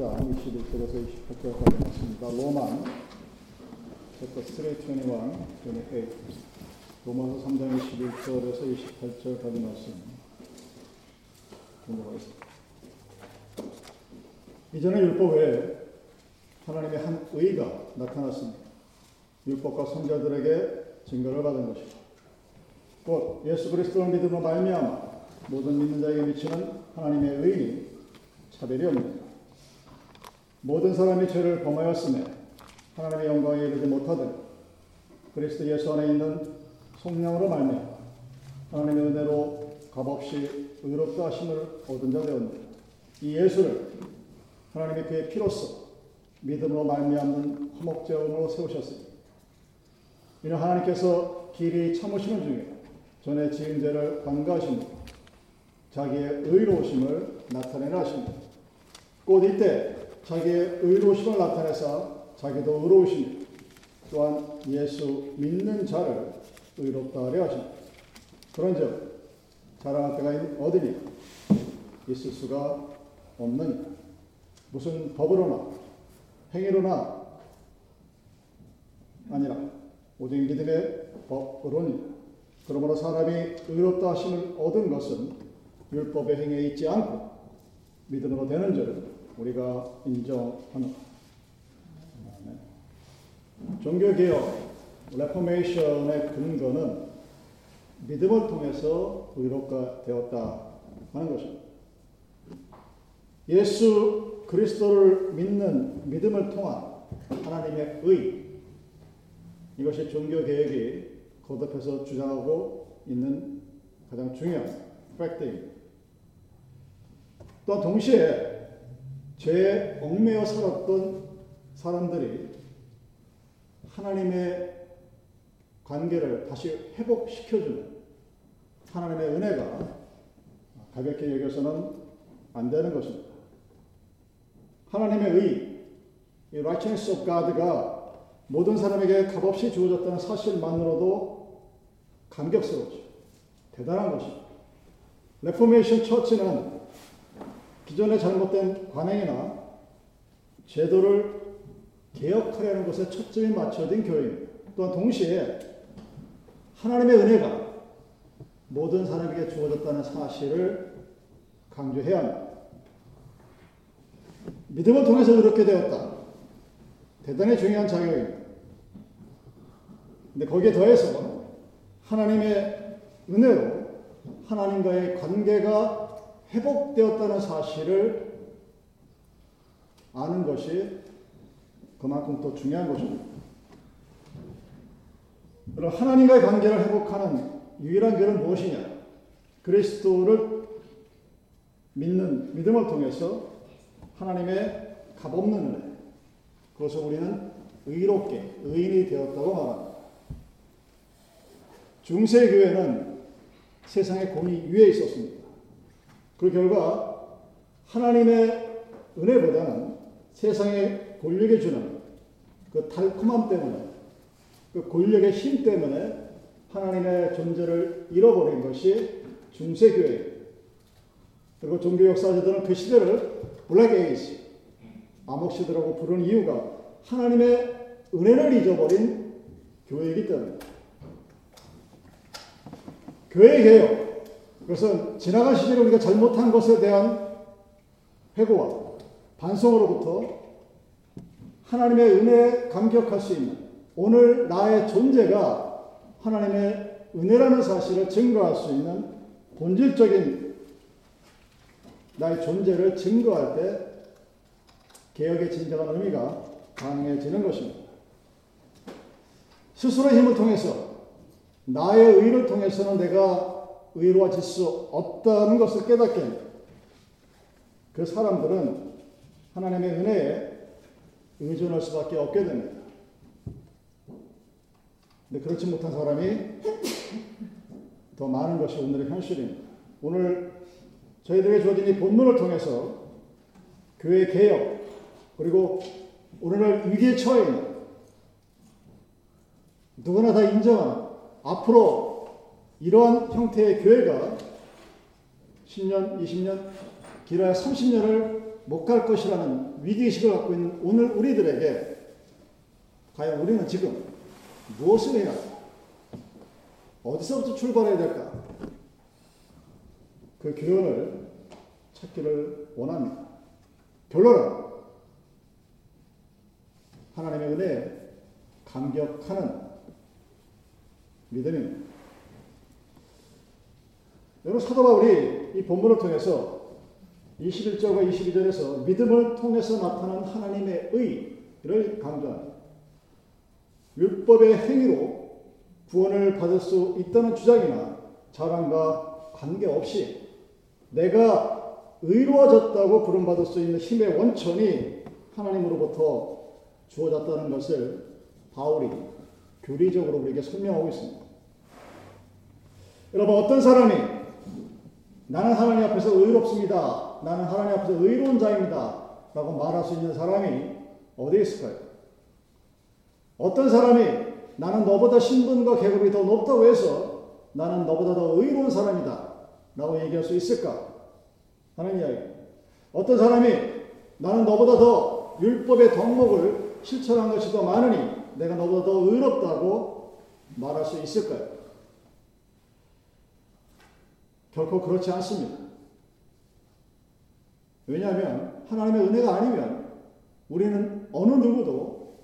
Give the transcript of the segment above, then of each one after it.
3장 21절에서 28절까지 있습니다. 로만 챕터 3, 21, 28 로마서 3장 21절에서 28절까지 말씀 공부하겠습니다. 이전의 율법 외에 하나님의 한 의가 나타났습니다. 율법과 선자들에게 증거를 받은 것이고 곧 예수 그리스도를 믿음으로 말미암아 모든 믿는 자에게 미치는 하나님의 의는 차별이 없는 모든 사람이 죄를 범하였음에 하나님의 영광에 이르지 못하되 그리스도 예수 안에 있는 성령으로 말미암아 하나님의 은혜로 값없이 의롭다 하심을 얻은 자 되었느니라. 이 예수를 하나님의 그의 피로써 믿음으로 말미암는 화목제원으로 세우셨으니 이는 하나님께서 길이 참으시는 중에 전에 지은 죄를 관가하시며 자기의 의로우심을 나타내라 하십니다. 곧 이때 자기의 의로우심을 나타내사 자기도 의로우시며 또한 예수 믿는 자를 의롭다 하려 하십니다. 그런즉 자랑할 때가 어디니 있을 수가 없느니 무슨 법으로나 행위로나 아니라 오직 믿음의 법으로니? 그러므로 사람이 의롭다 하심을 얻은 것은 율법의 행위에 있지 않고 믿음으로 되는 줄을 우리가 인정하노라. 종교개혁, Reformation의 근거는 믿음을 통해서 의롭게 되었다 하는 것입니다. 예수 그리스도를 믿는 믿음을 통한 하나님의 의, 이것이 종교개혁이 거듭해서 주장하고 있는 가장 중요한 팩트입니다. 또 동시에 죄에 얽매여 살았던 사람들이 하나님의 관계를 다시 회복시켜주는 하나님의 은혜가 가볍게 여겨서는 안 되는 것입니다. 하나님의 의, 이 righteousness of God가 모든 사람에게 값없이 주어졌다는 사실만으로도 감격스러워죠. 대단한 것입니다. 레포메이션 처치는 기존의 잘못된 관행이나 제도를 개혁하려는 것에 초점이 맞춰진 교회입니다. 또한 동시에 하나님의 은혜가 모든 사람에게 주어졌다는 사실을 강조해야 합니다. 믿음을 통해서 그렇게 되었다. 대단히 중요한 작용입니다. 근데 거기에 더해서 하나님의 은혜로 하나님과의 관계가 회복되었다는 사실을 아는 것이 그만큼 더 중요한 것입니다. 그럼 하나님과의 관계를 회복하는 유일한 길은 무엇이냐? 그리스도를 믿는 믿음을 통해서 하나님의 값없는 은혜, 그것을 우리는 의롭게 의인이 되었다고 말합니다. 중세 교회는 세상의 공의 위에 있었습니다. 그 결과 하나님의 은혜보다는 세상의 권력에 주는 그 달콤함 때문에 그 권력의 힘 때문에 하나님의 존재를 잃어버린 것이 중세교회 그리고 종교 역사자들은 그 시대를 블랙 에이지 암흑 시대라고 부르는 이유가 하나님의 은혜를 잊어버린 교회이기 때문에 교회 개혁 그것은 지나간 시절에 우리가 잘못한 것에 대한 회고와 반성으로부터 하나님의 은혜에 감격할 수 있는 오늘 나의 존재가 하나님의 은혜라는 사실을 증거할 수 있는 본질적인 나의 존재를 증거할 때 개혁의 진정한 의미가 강해지는 것입니다. 스스로의 힘을 통해서 나의 의를 통해서는 내가 의로워질 수 없다는 것을 깨닫게 그 사람들은 하나님의 은혜에 의존할 수밖에 없게 됩니다. 근데 그렇지 못한 사람이 더 많은 것이 오늘의 현실입니다. 오늘 저희들에게 주어진 이 본문을 통해서 교회 개혁 그리고 오늘날 위기에 처해 있는 누구나 다 인정하는 앞으로 이러한 형태의 교회가 10년, 20년, 길어야 30년을 못 갈 것이라는 위기의식을 갖고 있는 오늘 우리들에게 과연 우리는 지금 무엇을 해야 어디서부터 출발해야 될까? 그 교훈을 찾기를 원합니다. 결론은 하나님의 은혜에 감격하는 믿음입니다. 여러분 사도 바울이 이 본문을 통해서 21절과 22절에서 믿음을 통해서 나타난 하나님의 의를 강조합니다. 율법의 행위로 구원을 받을 수 있다는 주장이나 자랑과 관계없이 내가 의로워졌다고 부름받을 수 있는 힘의 원천이 하나님으로부터 주어졌다는 것을 바울이 교리적으로 우리에게 설명하고 있습니다. 여러분 어떤 사람이 나는 하나님 앞에서 의롭습니다. 나는 하나님 앞에서 의로운 자입니다. 라고 말할 수 있는 사람이 어디에 있을까요? 어떤 사람이 나는 너보다 신분과 계급이 더 높다고 해서 나는 너보다 더 의로운 사람이다. 라고 얘기할 수 있을까? 하는 이야기. 어떤 사람이 나는 너보다 더 율법의 덕목을 실천한 것이 더 많으니 내가 너보다 더 의롭다고 말할 수 있을까요? 결코 그렇지 않습니다. 왜냐하면 하나님의 은혜가 아니면 우리는 어느 누구도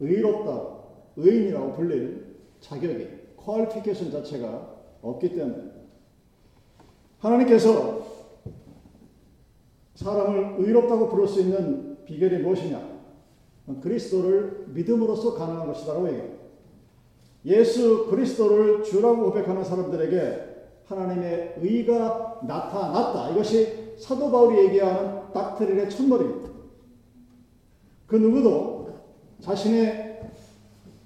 의롭다, 의인이라고 불릴 자격이, 퀄리피케이션 자체가 없기 때문에 하나님께서 사람을 의롭다고 부를 수 있는 비결이 무엇이냐? 그리스도를 믿음으로써 가능한 것이다라고 얘기합니다. 예수 그리스도를 주라고 고백하는 사람들에게 하나님의 의가 나타났다. 이것이 사도 바울이 얘기하는 닥트린의 첫머리입니다. 그 누구도 자신의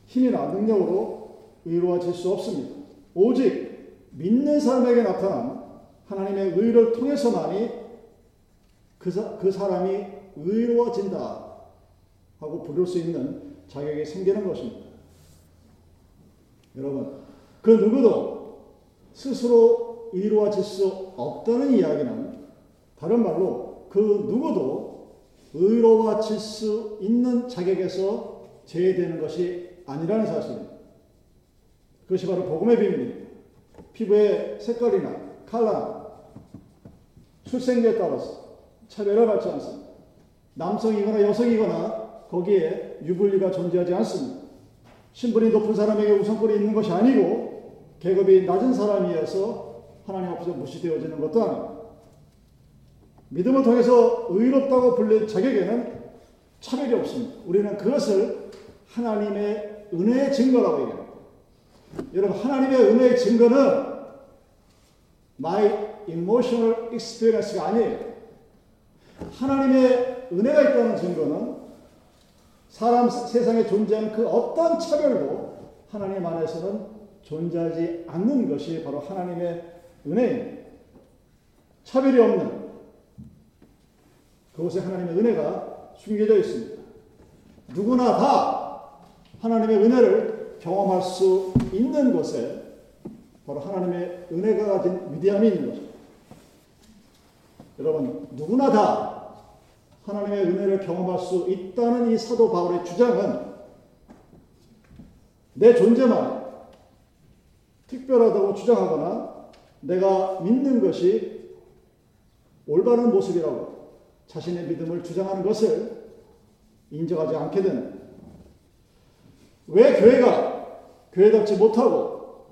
힘이나 능력으로 의로워질 수 없습니다. 오직 믿는 사람에게 나타난 하나님의 의를 통해서만이 그, 사, 그 사람이 의로워진다 하고 부를 수 있는 자격이 생기는 것입니다. 여러분, 그 누구도 스스로 의로워질 수 없다는 이야기는 다른 말로 그 누구도 의로워질 수 있는 자격에서 제외되는 것이 아니라는 사실입니다. 그것이 바로 복음의 비밀입니다. 피부의 색깔이나 칼라, 출생기에 따라서 차별을 받지 않습니다. 남성이거나 여성이거나 거기에 유불리가 존재하지 않습니다. 신분이 높은 사람에게 우선권이 있는 것이 아니고 계급이 낮은 사람이어서 하나님 앞에서 무시되어지는 것도 아닙니다. 믿음을 통해서 의롭다고 불릴 자격에는 차별이 없습니다. 우리는 그것을 하나님의 은혜의 증거라고 얘기합니다. 여러분, 하나님의 은혜의 증거는 my emotional experience가 아니에요. 하나님의 은혜가 있다는 증거는 사람 세상에 존재하는 그 어떤 차별도 하나님 안에서는 존재하지 않는 것이 바로 하나님의 은혜입니다. 차별이 없는 그곳에 하나님의 은혜가 숨겨져 있습니다. 누구나 다 하나님의 은혜를 경험할 수 있는 곳에 바로 하나님의 은혜가 가진 위대함이 있는 것입니다. 여러분, 누구나 다 하나님의 은혜를 경험할 수 있다는 이 사도 바울의 주장은 내 존재만 특별하다고 주장하거나 내가 믿는 것이 올바른 모습이라고 자신의 믿음을 주장하는 것을 인정하지 않게 되는. 왜 교회가 교회답지 못하고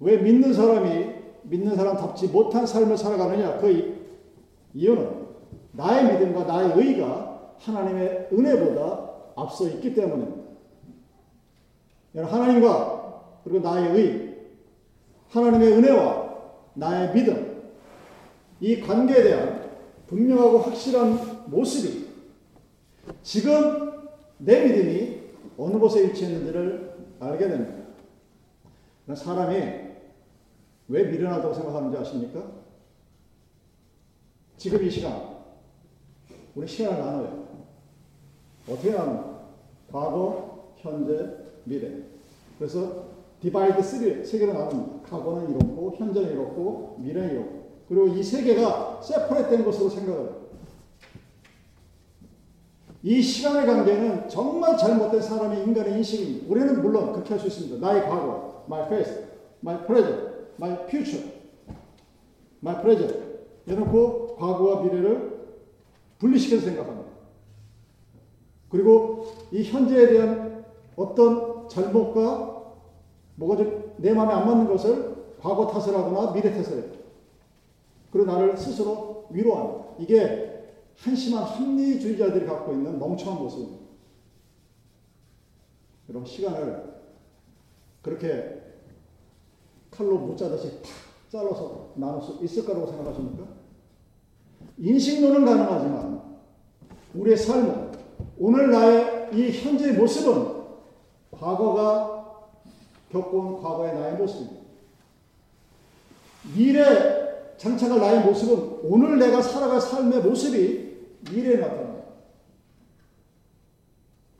왜 믿는 사람이 믿는 사람답지 못한 삶을 살아가느냐 그 이유는 나의 믿음과 나의 의가 하나님의 은혜보다 앞서 있기 때문입니다. 하나님과 그리고 나의 의, 하나님의 은혜와 나의 믿음, 이 관계에 대한 분명하고 확실한 모습이 지금 내 믿음이 어느 곳에 위치했는지를 알게 됩니다. 사람이 왜 미련하다고 생각하는지 아십니까? 지금 이 시간, 우리 시간을 나눠요. 어떻게 나누 과거, 현재, 미래. 그래서 divide 3, 세 개로 나눕니다. 과거는 이렇고, 현재는 이렇고, 미래는 이렇고. 그리고 이 세 개가 separate된 것으로 생각을 해요. 이 시간의 관계는 정말 잘못된 사람의 인간의 인식입니다. 우리는 물론 그렇게 할 수 있습니다. 나의 과거, my past, my present, my future, my present. 해놓고 과거와 미래를 분리시켜서 생각합니다. 그리고 이 현재에 대한 어떤 잘못과 뭐가 좀 내 마음에 안 맞는 것을 과거 탓을 하거나 미래 탓을 해요. 그리고 나를 스스로 위로합니다. 이게 한심한 합리주의자들이 갖고 있는 멍청한 모습입니다. 여러분 시간을 그렇게 칼로 못 자듯이 탁 잘라서 나눌 수 있을 거라고 생각하십니까? 인식론은 가능하지만 우리의 삶은 오늘 나의 이 현재의 모습은 과거가 겪어온 과거의 나의 모습입니다. 미래 장차가 나의 모습은 오늘 내가 살아갈 삶의 모습이 미래에 나타납니다.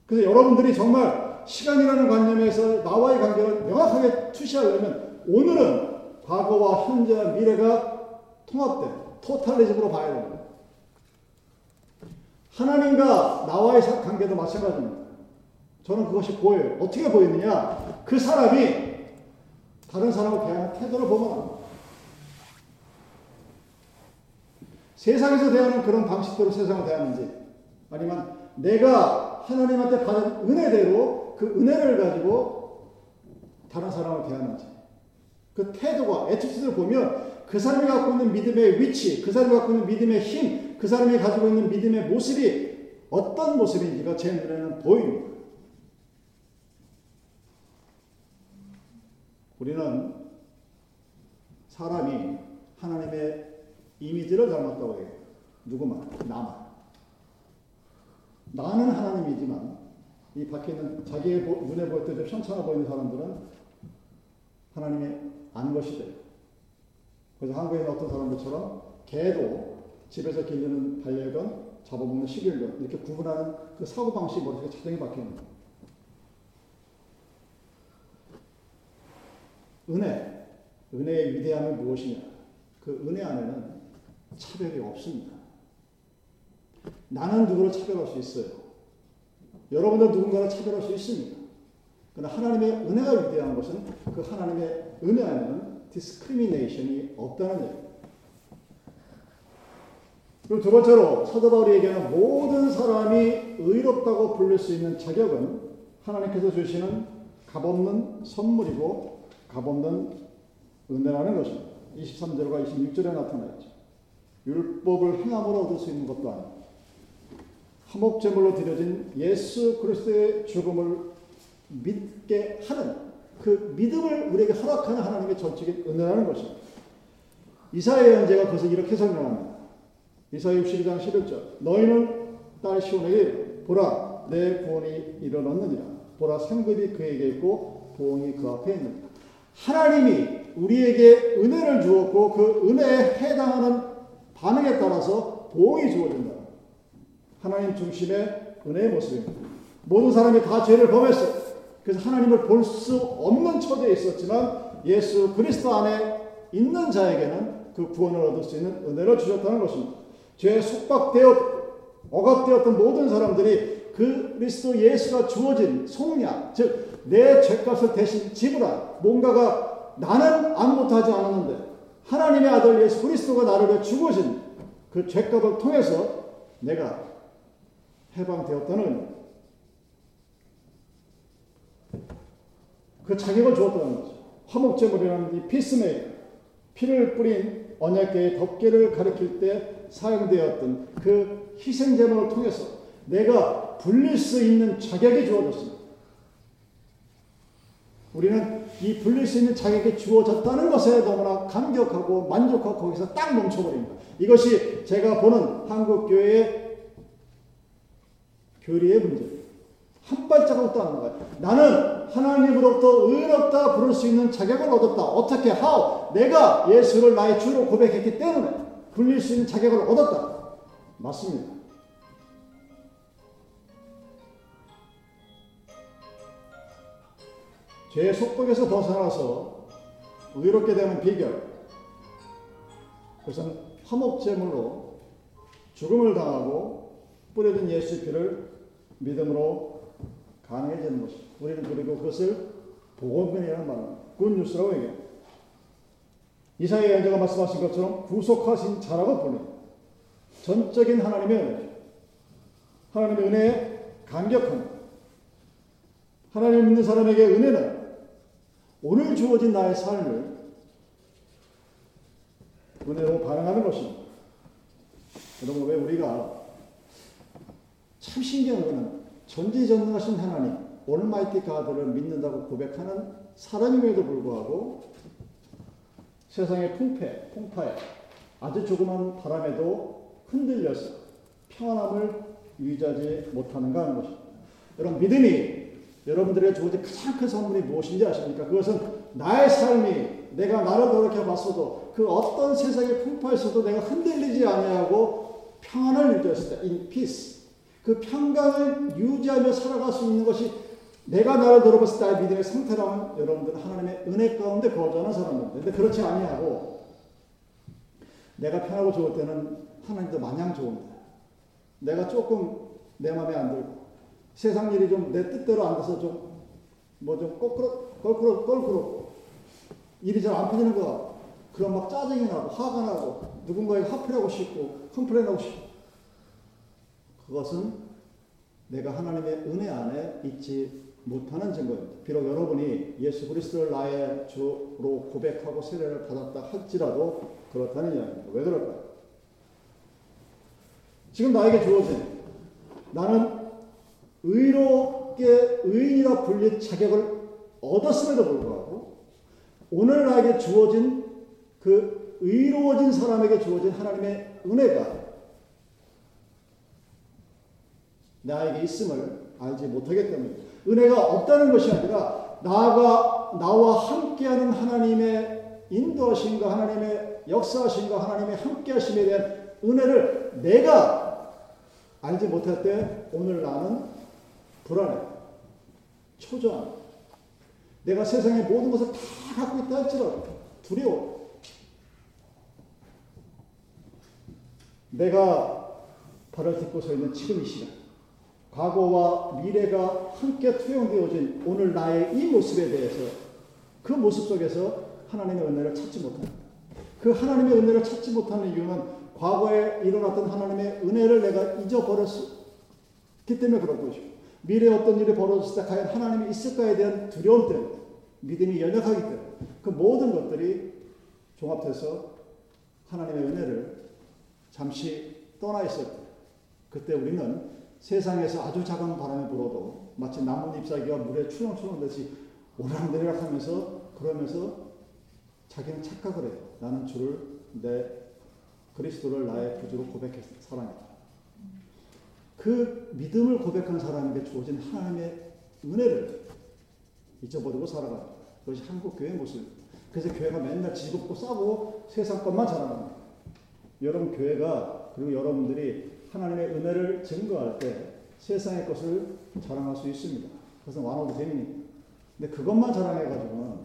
그래서 여러분들이 정말 시간이라는 관념에서 나와의 관계를 명확하게 투시하려면 오늘은 과거와 현재와 미래가 통합된 토탈리즘으로 봐야 됩니다. 하나님과 나와의 관계도 마찬가지입니다. 저는 그것이 보여요. 어떻게 보이느냐? 그 사람이 다른 사람을 대하는 태도를 보면 합니다. 세상에서 대하는 그런 방식대로 세상을 대하는지 아니면 내가 하나님한테 받은 은혜대로 그 은혜를 가지고 다른 사람을 대하는지 그 태도가 attitude를 보면 그 사람이 갖고 있는 믿음의 위치, 그 사람이 갖고 있는 믿음의 힘, 그 사람이 가지고 있는 믿음의 모습이 어떤 모습인지가 제 눈에는 보입니다. 우리는 사람이 하나님의 이미지를 닮았다고 해요. 누구만? 나만. 나는 하나님이지만 이 밖에 있는 자기의 눈에 보일 때좀 현찮아 보이는 사람들은 하나님의 안 것이 돼요. 그래서 한국에 있는 어떤 사람들처럼 개도 집에서 길르는 반려견, 잡아먹는 식일견 이렇게 구분하는 그 사고 방식이 머릿속에 자동이 박혀 있는 거예요. 은혜, 은혜의 위대함이 무엇이냐? 그 은혜 안에는 차별이 없습니다. 나는 누구를 차별할 수 있어요. 여러분도 누군가를 차별할 수 있습니다. 그러나 하나님의 은혜가 위대한 것은 그 하나님의 은혜 안에는 discrimination이 없다는 얘기입니다. 그리고 두 번째로 사도 바울이 얘기하는 모든 사람이 의롭다고 부를 수 있는 자격은 하나님께서 주시는 값없는 선물이고 값없는 은혜라는 것입니다. 23절과 26절에 나타나 있죠. 율법을 행함으로 얻을 수 있는 것도 아니고 화목제물로 드려진 예수 그리스도의 죽음을 믿게 하는 그 믿음을 우리에게 허락하는 하나님의 전적인 은혜라는 것입니다. 이사의 연제가 그것을 이렇게 설명합니다. 이사야 62장 11절 너희는 딸 시온에게 보라 내 구원이 이르렀느니라 보라 상급이 그에게 있고 보응이 그 앞에 있느니라 하나님이 우리에게 은혜를 주었고 그 은혜에 해당하는 반응에 따라서 보응이 주어진다. 하나님 중심의 은혜의 모습입니다. 모든 사람이 다 죄를 범했어요. 그래서 하나님을 볼 수 없는 처지에 있었지만 예수 그리스도 안에 있는 자에게는 그 구원을 얻을 수 있는 은혜를 주셨다는 것입니다. 죄에 속박되었 억압되었던 모든 사람들이 그리스도 예수가 주어진 속량, 즉 내 죄값을 대신 지불한 뭔가가 나는 아무것도 하지 않았는데 하나님의 아들 예수 그리스도가 나를 위해 죽으신 그 죄값을 통해서 내가 해방되었다는 그 자격을 주었다는 거죠. 화목제물이라는 이 피스메이커, 피를 뿌린 언약계의 덮개를 가리킬 때 사용되었던 그 희생제물을 통해서 내가 불릴 수 있는 자격이 주어졌습니다. 우리는 이 불릴 수 있는 자격이 주어졌다는 것에 너무나 감격하고 만족하고 거기서 딱 멈춰버립니다. 이것이 제가 보는 한국교회의 교리의 문제입니다. 한 발자국도 안 나가요. 나는 하나님으로부터 의롭다 부를 수 있는 자격을 얻었다. 어떻게? how? 내가 예수를 나의 주로 고백했기 때문에 불릴 수 있는 자격을 얻었다. 맞습니다. 죄의 속독에서 벗어나서 의롭게 되는 비결. 그것은 화목제물로 죽음을 당하고 뿌려진 예수의 피를 믿음으로 가능해지는 것입니다. 우리는 그리고 그것을 복음이라는 말은 굿뉴스라고 얘기합니다. 이사야 예언자가 말씀하신 것처럼 구속하신 자라고 불립 전적인 하나님의 은혜. 하나님의 은혜에 감격합니다. 하나님을 믿는 사람에게 은혜는 오늘 주어진 나의 삶을 은혜로 반응하는 것입니다. 여러분, 왜 우리가 참 신기한 것은 전지전능하신 하나님, 올마이티 가드를 믿는다고 고백하는 사람임에도 불구하고 세상의 풍패, 풍파에 아주 조그만 바람에도 흔들려서 평안함을 유지하지 못하는가 하는 것입니다. 여러분, 믿음이 여러분들의 주어진 가장 큰 선물이 무엇인지 아십니까? 그것은 나의 삶이 내가 나를 돌이켜 봤어도 그 어떤 세상의 풍파에서도 내가 흔들리지 아니하고 평안을 유지했을 때, in peace. 그 평강을 유지하며 살아갈 수 있는 것이 내가 나를 돌아봤을 때의 믿음의 상태라면 여러분들은 하나님의 은혜 가운데 거주하는 사람입니다. 근데 그렇지 아니하고 내가 편하고 좋을 때는 하나님도 마냥 좋은데 내가 조금 내 마음에 안 들고 세상 일이 좀 내 뜻대로 안 돼서 좀 뭐좀 껄끄러 껄끄럽고 일이 잘 안 풀리는 거 그럼 막 짜증이 나고 화가 나고 누군가에게 화풀이하고 싶고 complain하고 싶고 그것은 내가 하나님의 은혜 안에 있지 못하는 증거입니다. 비록 여러분이 예수 그리스도를 나의 주로 고백하고 세례를 받았다 할지라도 그렇다는 이야기입니다. 왜 그럴까요? 지금 나에게 주어진 나는 의롭게 의인이라 불릴 자격을 얻었음에도 불구하고 오늘 나에게 주어진 그 의로워진 사람에게 주어진 하나님의 은혜가 나에게 있음을 알지 못하기 때문입니다. 은혜가 없다는 것이 아니라 나가 나와 함께하는 하나님의 인도하심과 하나님의 역사하심과 하나님의 함께하심에 대한 은혜를 내가 알지 못할 때 오늘 나는 불안해, 초조한. 내가 세상의 모든 것을 다 갖고 있다 할지라도 두려워. 내가 발을 딛고 서 있는 지금 이 시간. 과거와 미래가 함께 투영되어진 오늘 나의 이 모습에 대해서 그 모습 속에서 하나님의 은혜를 찾지 못합니다. 그 하나님의 은혜를 찾지 못하는 이유는 과거에 일어났던 하나님의 은혜를 내가 잊어버렸기 때문에 그런 것이고 미래에 어떤 일이 벌어졌을 때 과연 하나님이 있을까에 대한 두려움 때문에 믿음이 연약하기 때문에 그 모든 것들이 종합돼서 하나님의 은혜를 잠시 떠나 있을 때 그때 우리는 세상에서 아주 작은 바람이 불어도 마치 나뭇 잎사귀가 물에 추렁추렁 듯이 오락내리락 하면서 그러면서 자기는 착각을 해요. 나는 주를 내 그리스도를 나의 구주로 고백했 사람이다. 그 믿음을 고백한 사람에게 주어진 하나님의 은혜를 잊어버리고 살아갑니다. 그것이 한국 교회 모습입니다. 그래서 교회가 맨날 즐겁고 싸고 세상 것만 자랑합니다. 여러분 교회가 그리고 여러분들이 하나님의 은혜를 증거할 때 세상의 것을 자랑할 수 있습니다. 그것은 완화도 됨이니까. 근데 그것만 자랑해가지고는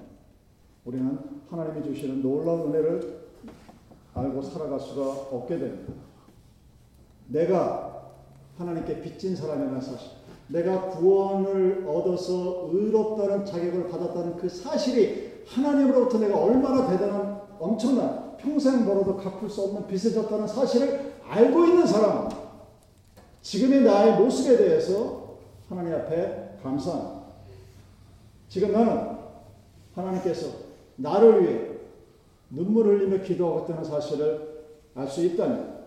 우리는 하나님이 주시는 놀라운 은혜를 알고 살아갈 수가 없게 됩니다. 내가 하나님께 빚진 사람이라는 사실, 내가 구원을 얻어서 의롭다는 자격을 받았다는 그 사실이 하나님으로부터 내가 얼마나 대단한 엄청난 평생 벌어도 갚을 수 없는 빚을 졌다는 사실을 알고 있는 사람, 지금의 나의 모습에 대해서 하나님 앞에 감사합니다. 지금 나는 하나님께서 나를 위해 눈물 흘리며 기도하고 있다는 사실을 알 수 있다면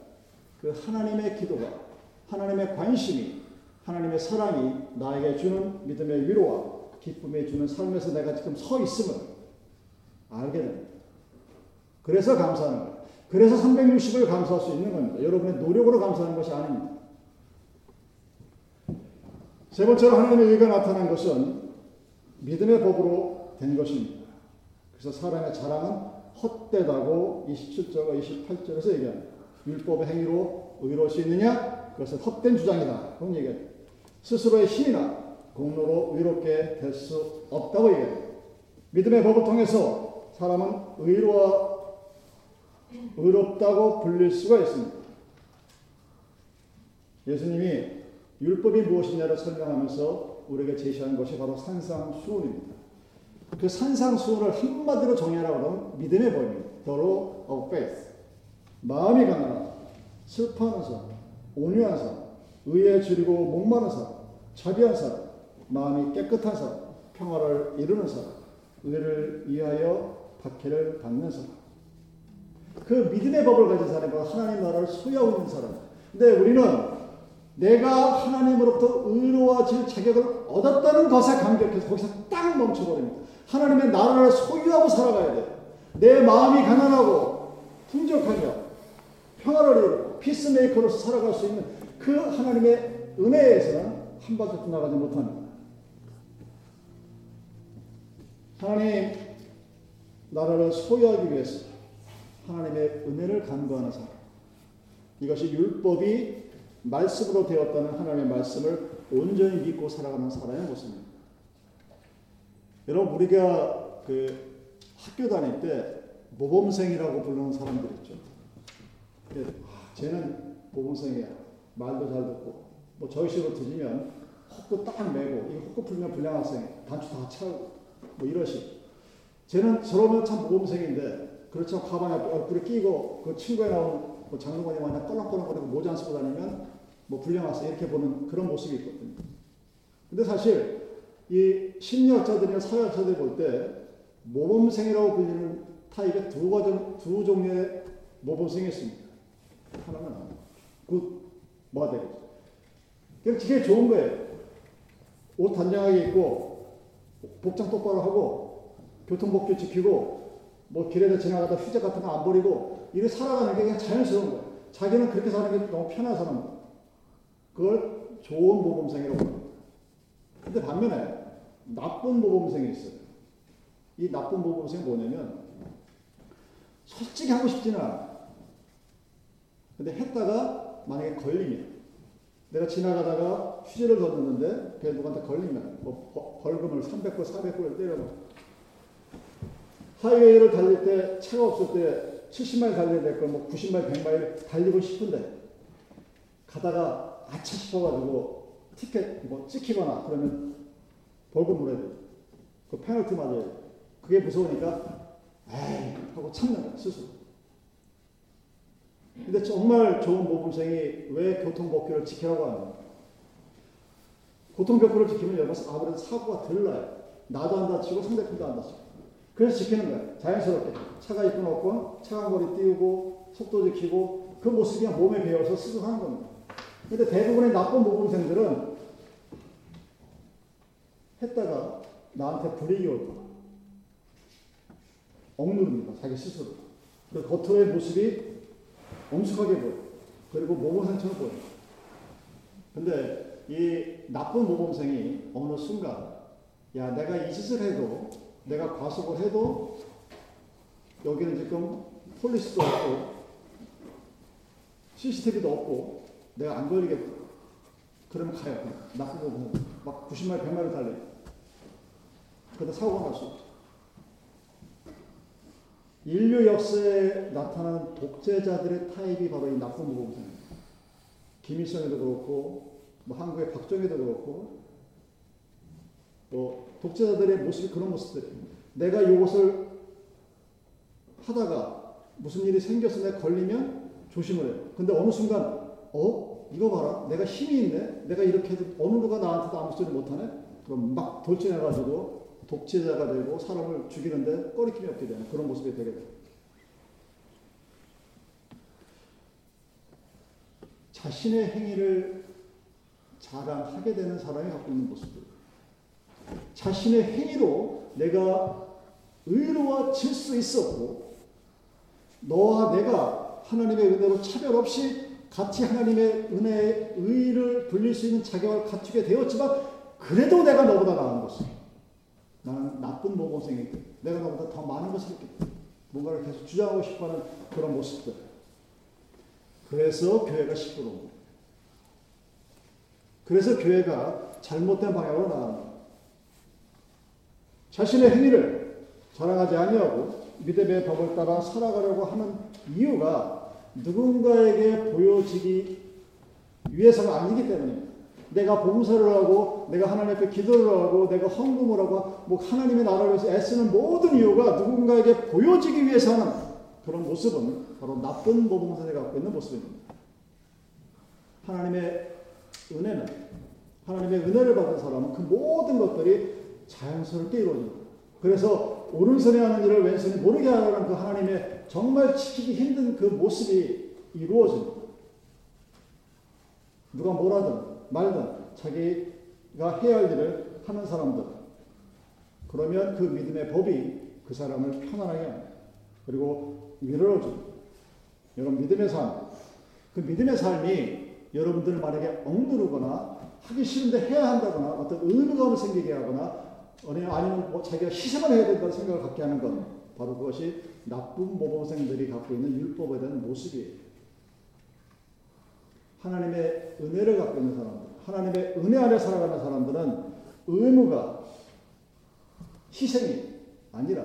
그 하나님의 기도가 하나님의 관심이 하나님의 사랑이 나에게 주는 믿음의 위로와 기쁨에 주는 삶에서 내가 지금 서 있음을 알게 됩니다. 그래서 감사하는 거예요. 그래서 360을 감사할 수 있는 겁니다. 여러분의 노력으로 감사하는 것이 아닙니다. 세 번째로 하나님의 의가 나타난 것은 믿음의 법으로 된 것입니다. 그래서 사람의 자랑은 헛되다고 27절과 28절에서 얘기합니다. 율법의 행위로 의로울 수 있느냐? 그것은 헛된 주장이다. 그런 얘기예요. 스스로의 힘이나 공로로 의롭게 될 수 없다고 얘기해요. 믿음의 법을 통해서 사람은 의로워질 의롭다고 불릴 수가 있습니다. 예수님이 율법이 무엇이냐를 설명하면서 우리에게 제시하는 것이 바로 산상수훈입니다. 그 산상수훈을 한마디로 정의하라고 하면 믿음의 법입니다. Law of faith. 마음이 강한 슬퍼하는 사람, 온유한 사람, 의에 줄이고 목마른 사람, 자비한 사람, 마음이 깨끗한 사람, 평화를 이루는 사람, 의를 위하여 박해를 받는 사람. 그 믿음의 법을 가진 사람은 하나님 나라를 소유하고 있는 사람. 근데 우리는 내가 하나님으로부터 의로워질 자격을 얻었다는 것에 감격해서 거기서 딱 멈춰버립니다. 하나님의 나라를 소유하고 살아가야 돼. 내 마음이 가난하고 풍족하며 평화를 이루고 피스메이커로서 살아갈 수 있는 그 하나님의 은혜에서는 한 발짝도 나가지 못합니다. 하나님 나라를 소유하기 위해서 하나님의 은혜를 간구하는 사람. 이것이 율법이 말씀으로 되었다는 하나님의 말씀을 온전히 믿고 살아가는 사람의 모습입니다. 여러분 우리가 그 학교 다닐 때 모범생이라고 부르는 사람들 있죠. 아, 쟤는 모범생이야. 말도 잘 듣고 뭐 저희 식으로 드리면 헛고 딱 메고 이 헛고 풀면 불량 학생 단추 다 차고 뭐 이러시. 쟤는 저러면 참 모범생인데 그렇죠 가방에 얼굴에 끼고 그 친구에 나온 뭐 장로관이 마냥 껄렁껄렁거리고 모자 안 쓰고 다니면 뭐 불량 학생 이렇게 보는 그런 모습이 있거든요. 근데 사실 이 심리학자들이나 사회학자들이 볼 때 모범생이라고 불리는 타입의 두 가지 두 종류의 모범생이 있습니다. 하나는 good 뭐가 되게 좋은 거예요. 옷 단정하게 입고 복장 똑바로 하고 교통법규 지키고 뭐 길에서 지나가다 휴지 같은 거 안 버리고 이렇게 살아가는 게 그냥 자연스러운 거예요. 자기는 그렇게 사는 게 너무 하는 거예요. 그걸 좋은 모범생이라고 합니다. 근데 반면에 나쁜 모범생이 있어요. 이 나쁜 모범생이 뭐냐면 솔직히 하고 싶지는 않아. 근데 했다가 만약에 걸리면 내가 지나가다가 휴지를 던졌는데 그 누구한테 걸리면 뭐 벌금을 300불, 400불을 때려봐. 하이웨이를 달릴 때 차가 없을 때 70마일 달려야 될 걸 뭐 90마일, 100마일 달리고 싶은데 가다가 아차 싶어가지고 티켓 뭐 찍히거나 그러면 벌금 물어야 돼. 그 페널티 맞아요. 그게 무서우니까 에이 하고 참는 거야 스스로. 근데 정말 좋은 모범생이 왜 교통법규를 지키라고 하는 거야? 교통법규를 지키면 여기서 아무래도 사고가 덜 나요. 나도 안 다치고 상대편도 안 다치고. 그래서 지키는 거야. 자연스럽게. 차가 있건 없건 차간 거리 띄우고 속도 지키고 그 모습이 몸에 배어서 스스로 하는 겁니다. 근데 대부분의 나쁜 모범생들은 했다가 나한테 불이익이 올까 억누릅니다. 자기 스스로. 그 겉으로의 모습이 엄숙하게 보여. 그리고 모범생처럼 보여. 근데 이 나쁜 모범생이 어느 순간 야 내가 이 짓을 해도 내가 과속을 해도 여기는 지금 폴리스도 없고 CCTV도 없고 내가 안 걸리겠다. 그러면 가요. 나쁜 모범생. 막 90마일, 100마일 달려. 그러다 사고가 날 수 있죠. 인류 역사에 나타난 독재자들의 타입이 바로 이 나쁜 모범생입니다. 김일성에도 그렇고, 뭐 한국의 박정희도 그렇고, 뭐 독재자들의 모습이 그런 모습들이에요. 내가 이것을 하다가 무슨 일이 생겨서 내가 걸리면 조심을 해요. 근데 어느 순간, 어? 이거 봐라. 내가 힘이 있네? 내가 이렇게 해도 어느 누가 나한테도 아무 소리 못하네? 그럼 막 돌진해가지고 독재자가 되고 사람을 죽이는데 꺼리낌이 없게 되는 그런 모습이 되게 돼요. 자신의 행위를 자랑하게 되는 사람이 갖고 있는 모습들. 자신의 행위로 내가 의로워질 수 있었고, 너와 내가 하나님의 은혜로 차별 없이 같이 하나님의 은혜의 의를 불릴 수 있는 자격을 갖추게 되었지만, 그래도 내가 너보다 나은 것을. 나는 나쁜 모범생이기 내가 너보다 더 많은 것을 했기 뭔가를 계속 주장하고 싶어하는 그런 모습들. 그래서 교회가 시끄러운 거예요. 그래서 교회가 잘못된 방향으로 나가는. 자신의 행위를 자랑하지 아니하고 믿음의 법을 따라 살아가려고 하는 이유가 누군가에게 보여지기 위해서가 아니기 때문입니다. 내가 봉사를 하고 내가 하나님 앞에 기도를 하고 내가 헌금을 하고 뭐 하나님의 나라를 위해서 애쓰는 모든 이유가 누군가에게 보여지기 위해서 하는 그런 모습은 바로 나쁜 모범생이 갖고 있는 모습입니다. 하나님의 은혜는 하나님의 은혜를 받은 사람은 그 모든 것들이 자연스럽게 이루어집니다. 그래서 오른손에 하는 일을 왼손이 모르게 하라는 그 하나님의 정말 지키기 힘든 그 모습이 이루어집니다. 누가 뭐라든 말든 자기가 해야 할 일을 하는 사람들. 그러면 그 믿음의 법이 그 사람을 편안하게 합니다. 그리고 위로를 줍니다. 여러분 믿음의 삶. 그 믿음의 삶이 여러분들 만약에 억누르거나 하기 싫은데 해야 한다거나 어떤 의무감을 생기게 하거나 아니면 뭐 자기가 희생을 해야 된다는 생각을 갖게 하는 건 바로 그것이 나쁜 모범생들이 갖고 있는 율법에 대한 모습이에요. 하나님의 은혜를 갖고 있는 사람들, 하나님의 은혜 안에 살아가는 사람들은 의무가 희생이 아니라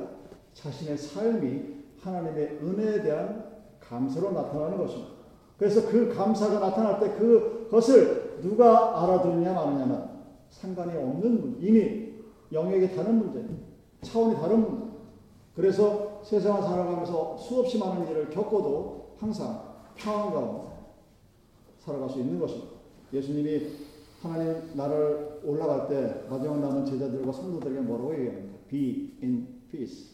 자신의 삶이 하나님의 은혜에 대한 감사로 나타나는 것입니다. 그래서 그 감사가 나타날 때 그것을 누가 알아듣느냐 마느냐는 상관이 없는 문, 이미 영역이 다른 문제, 차원이 다른 문제. 그래서 세상을 살아가면서 수없이 많은 일을 겪어도 항상 평안 가운데 살아갈 수 있는 것입니다. 예수님이 하나님 나를 올라갈 때 마지막 남은 제자들과 성도들에게 뭐라고 얘기합니까? Be in peace.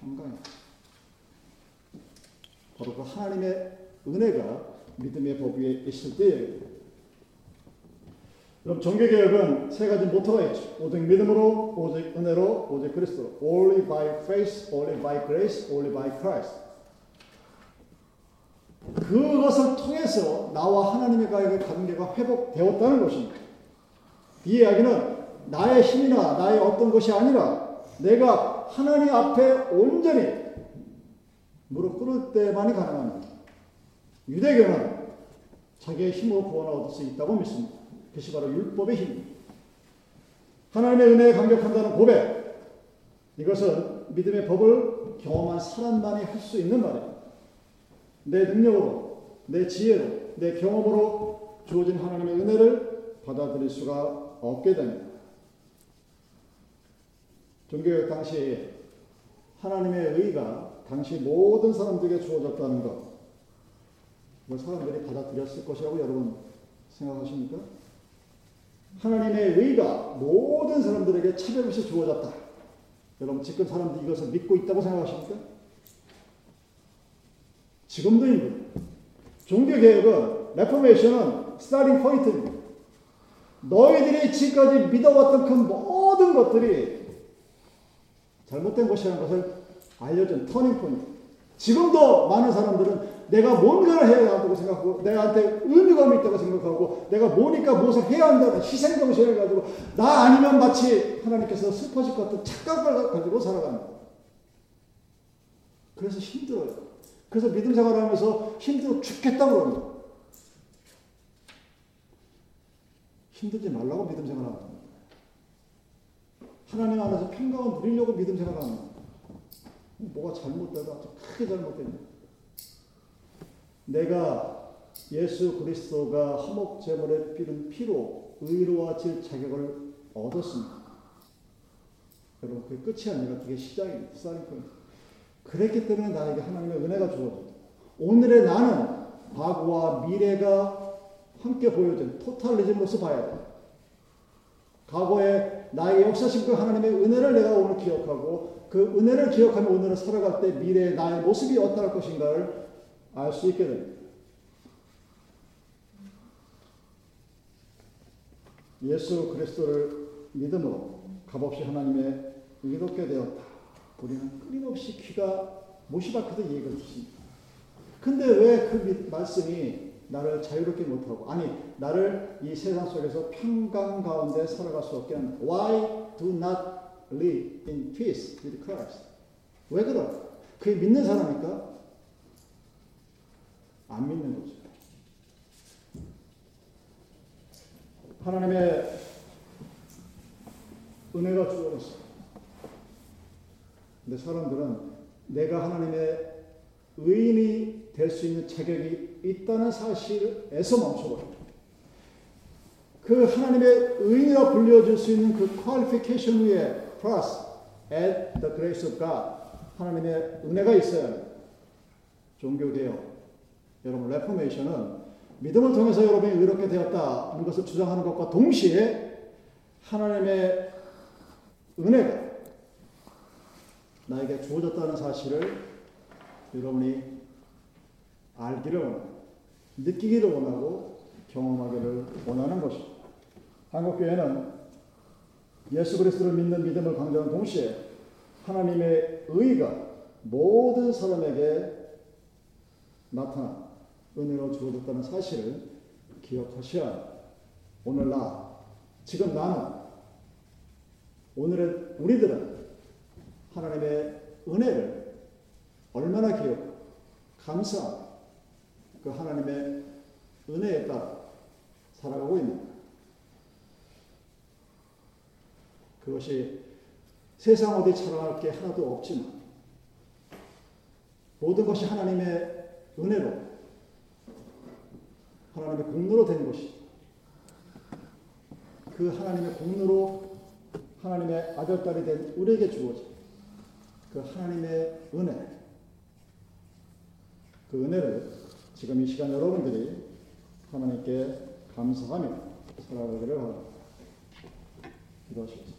평강에. 바로 그 하나님의 은혜가 믿음의 법 위에 있을 때예요. 그럼 종교개혁은 세 가지 모토가 있죠. 오직 믿음으로, 오직 은혜로, 오직 그리스도로. Only by faith, only by grace, only by Christ. 그것을 통해서 나와 하나님의 관계가 회복되었다는 것입니다. 이 이야기는 나의 힘이나 나의 어떤 것이 아니라 내가 하나님 앞에 온전히 무릎 꿇을 때만이 가능합니다. 유대교는 자기의 힘으로 구원을 얻을 수 있다고 믿습니다. 그것이 바로 율법의 힘입니다. 하나님의 은혜에 감격한다는 고백. 이것은 믿음의 법을 경험한 사람만이 할 수 있는 말입니다. 내 능력으로, 내 지혜로, 내 경험으로 주어진 하나님의 은혜를 받아들일 수가 없게 됩니다. 종교개혁 당시에 하나님의 의가 당시 모든 사람들에게 주어졌다는 것. 뭐 사람들이 받아들였을 것이라고 여러분 생각하십니까? 하나님의 의가 모든 사람들에게 차별 없이 주어졌다. 여러분 지금 사람들이 이것을 믿고 있다고 생각하십니까? 지금도 있는 종교개혁은 레포메이션은 스타링 포인트입니다. 너희들이 지금까지 믿어왔던 그 모든 것들이 잘못된 것이라는 것을 알려준 터닝 포인트. 지금도 많은 사람들은 내가 뭔가를 해야 한다고 생각하고 내한테 의미감이 있다고 생각하고 내가 뭐니까 무엇을 해야 한다는 희생정신을 가지고 나 아니면 마치 하나님께서 슬퍼질 것 같은 착각을 가지고 살아갑니다. 그래서 힘들어요. 그래서 믿음 생활하면서 힘들어 죽겠다고 그럽니다. 힘들지 말라고 믿음 생활하는 겁니다. 하나님 안에서 평강을 누리려고 믿음 생활하는 겁니다. 뭐가 잘못되다 아주 크게 잘못됩니다. 내가 예수 그리스도가 화목 제물에 피는 피로 의로워질 자격을 얻었습니다. 여러분 그게 끝이 아니라 그게 시작입니다. 스타링 그랬기 때문에 나에게 하나님의 은혜가 주어졌다. 오늘의 나는 과거와 미래가 함께 보여진 토탈리즘으로서 봐야 돼. 과거에 나의 역사심 그 하나님의 은혜를 내가 오늘 기억하고 그 은혜를 기억하며 오늘을 살아갈 때 미래의 나의 모습이 어떠할 것인가를 알 수 있게 됩니다. 예수 그리스도를 믿음으로 값없이 하나님의 의롭게 되었다. 우리는 끊임없이 귀가 못이 박혀도 얘기를 듣습니다. 근데 왜 그 말씀이 나를 자유롭게 못하고 아니 나를 이 세상 속에서 평강 가운데 살아갈 수 없게 하는 Why do not live in peace with Christ? 왜 그래? 그 믿는 사람입니까? 안 믿는 거죠. 하나님의 은혜가 주어졌어. 근데 사람들은 내가 하나님의 의인이 될 수 있는 자격이 있다는 사실에서 멈춰버려요. 그 하나님의 의인이라 불려줄 수 있는 그 퀄리피케이션 위에 플러스 add the grace of God 하나님의 은혜가 있어야. 종교개혁 여러분 레포메이션은 믿음을 통해서 여러분이 의롭게 되었다는 것을 주장하는 것과 동시에 하나님의 은혜가 나에게 주어졌다는 사실을 여러분이 알기를 원하고 느끼기를 원하고 경험하기를 원하는 것입니다. 한국교회는 예수 그리스도를 믿는 믿음을 강조하는 동시에 하나님의 의가 모든 사람에게 나타나 은혜로 주어졌다는 사실을 기억하셔야. 오늘 나, 지금 나는, 오늘의 우리들은 하나님의 은혜를 얼마나 기억, 감사하고 그 하나님의 은혜에 따라 살아가고 있는가. 그것이 세상 어디 자랑할 게 하나도 없지만 모든 것이 하나님의 은혜로 하나님의 공로로 된 것이 그 하나님의 공로로 하나님의 아들 딸이 된 우리에게 주어진 그 하나님의 은혜 그 은혜를 지금 이 시간 여러분들이 하나님께 감사하며 살아가기를 바랍니다. 기도하시겠습니다.